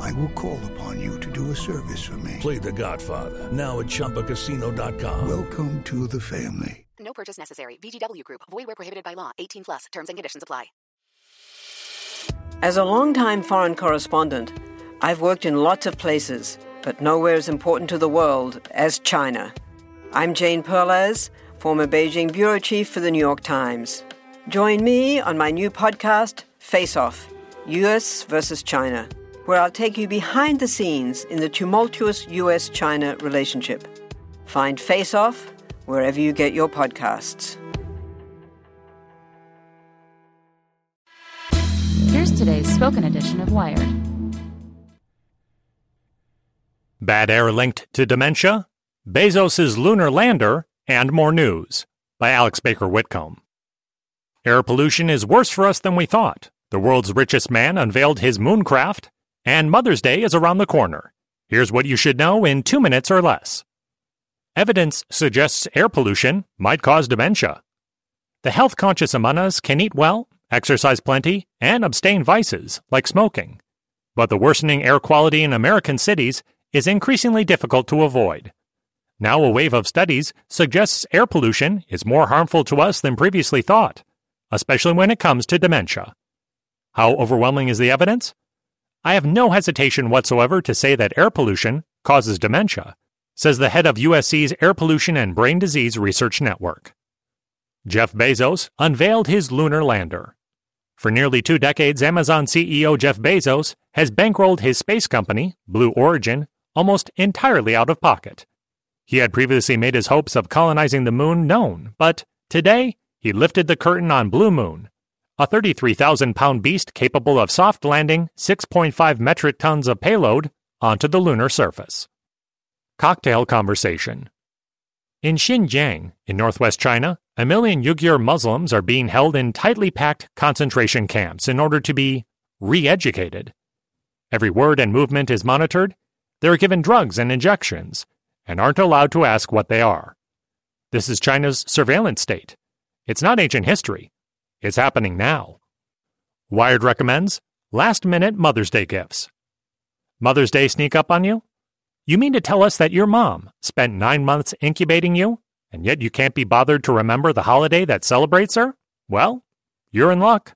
I will call upon you to do a service for me. Play The Godfather now at ChumbaCasino.com. Welcome to the family. No purchase necessary. VGW Group. Void where prohibited by law. 18 plus. Terms and conditions apply. As a longtime foreign correspondent, I've worked in lots of places, but nowhere as important to the world as China. I'm Jane Perlez, former Beijing bureau chief for the New York Times. Join me on my new podcast, Face Off US versus China, where I'll take you behind the scenes in the tumultuous US China relationship. Find Face Off wherever you get your podcasts. Here's today's spoken edition of Wired. Bad air linked to dementia, Bezos' lunar lander, and more news by Alex Baker Whitcomb. Air pollution is worse for us than we thought. The world's richest man unveiled his mooncraft, and Mother's Day is around the corner. Here's what you should know in two minutes or less. Evidence suggests air pollution might cause dementia. The health conscious among us can eat well, exercise plenty, and abstain vices like smoking. But the worsening air quality in American cities is increasingly difficult to avoid. Now, a wave of studies suggests air pollution is more harmful to us than previously thought, especially when it comes to dementia. How overwhelming is the evidence? I have no hesitation whatsoever to say that air pollution causes dementia, says the head of USC's Air Pollution and Brain Disease Research Network. Jeff Bezos unveiled his lunar lander. For nearly two decades, Amazon CEO Jeff Bezos has bankrolled his space company, Blue Origin, almost entirely out of pocket. He had previously made his hopes of colonizing the moon known, but today he lifted the curtain on Blue Moon, a 33,000 pound beast capable of soft landing 6.5 metric tons of payload onto the lunar surface. Cocktail Conversation In Xinjiang, in northwest China, a million Uyghur Muslims are being held in tightly packed concentration camps in order to be re educated. Every word and movement is monitored, they are given drugs and injections, and aren't allowed to ask what they are. This is China's surveillance state. It's not ancient history, it's happening now. Wired recommends last minute Mother's Day gifts. Mother's Day sneak up on you? You mean to tell us that your mom spent nine months incubating you, and yet you can't be bothered to remember the holiday that celebrates her? Well, you're in luck.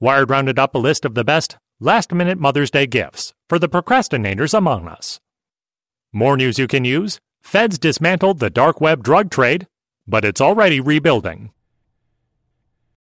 Wired rounded up a list of the best last minute Mother's Day gifts for the procrastinators among us. More news you can use Feds dismantled the dark web drug trade, but it's already rebuilding.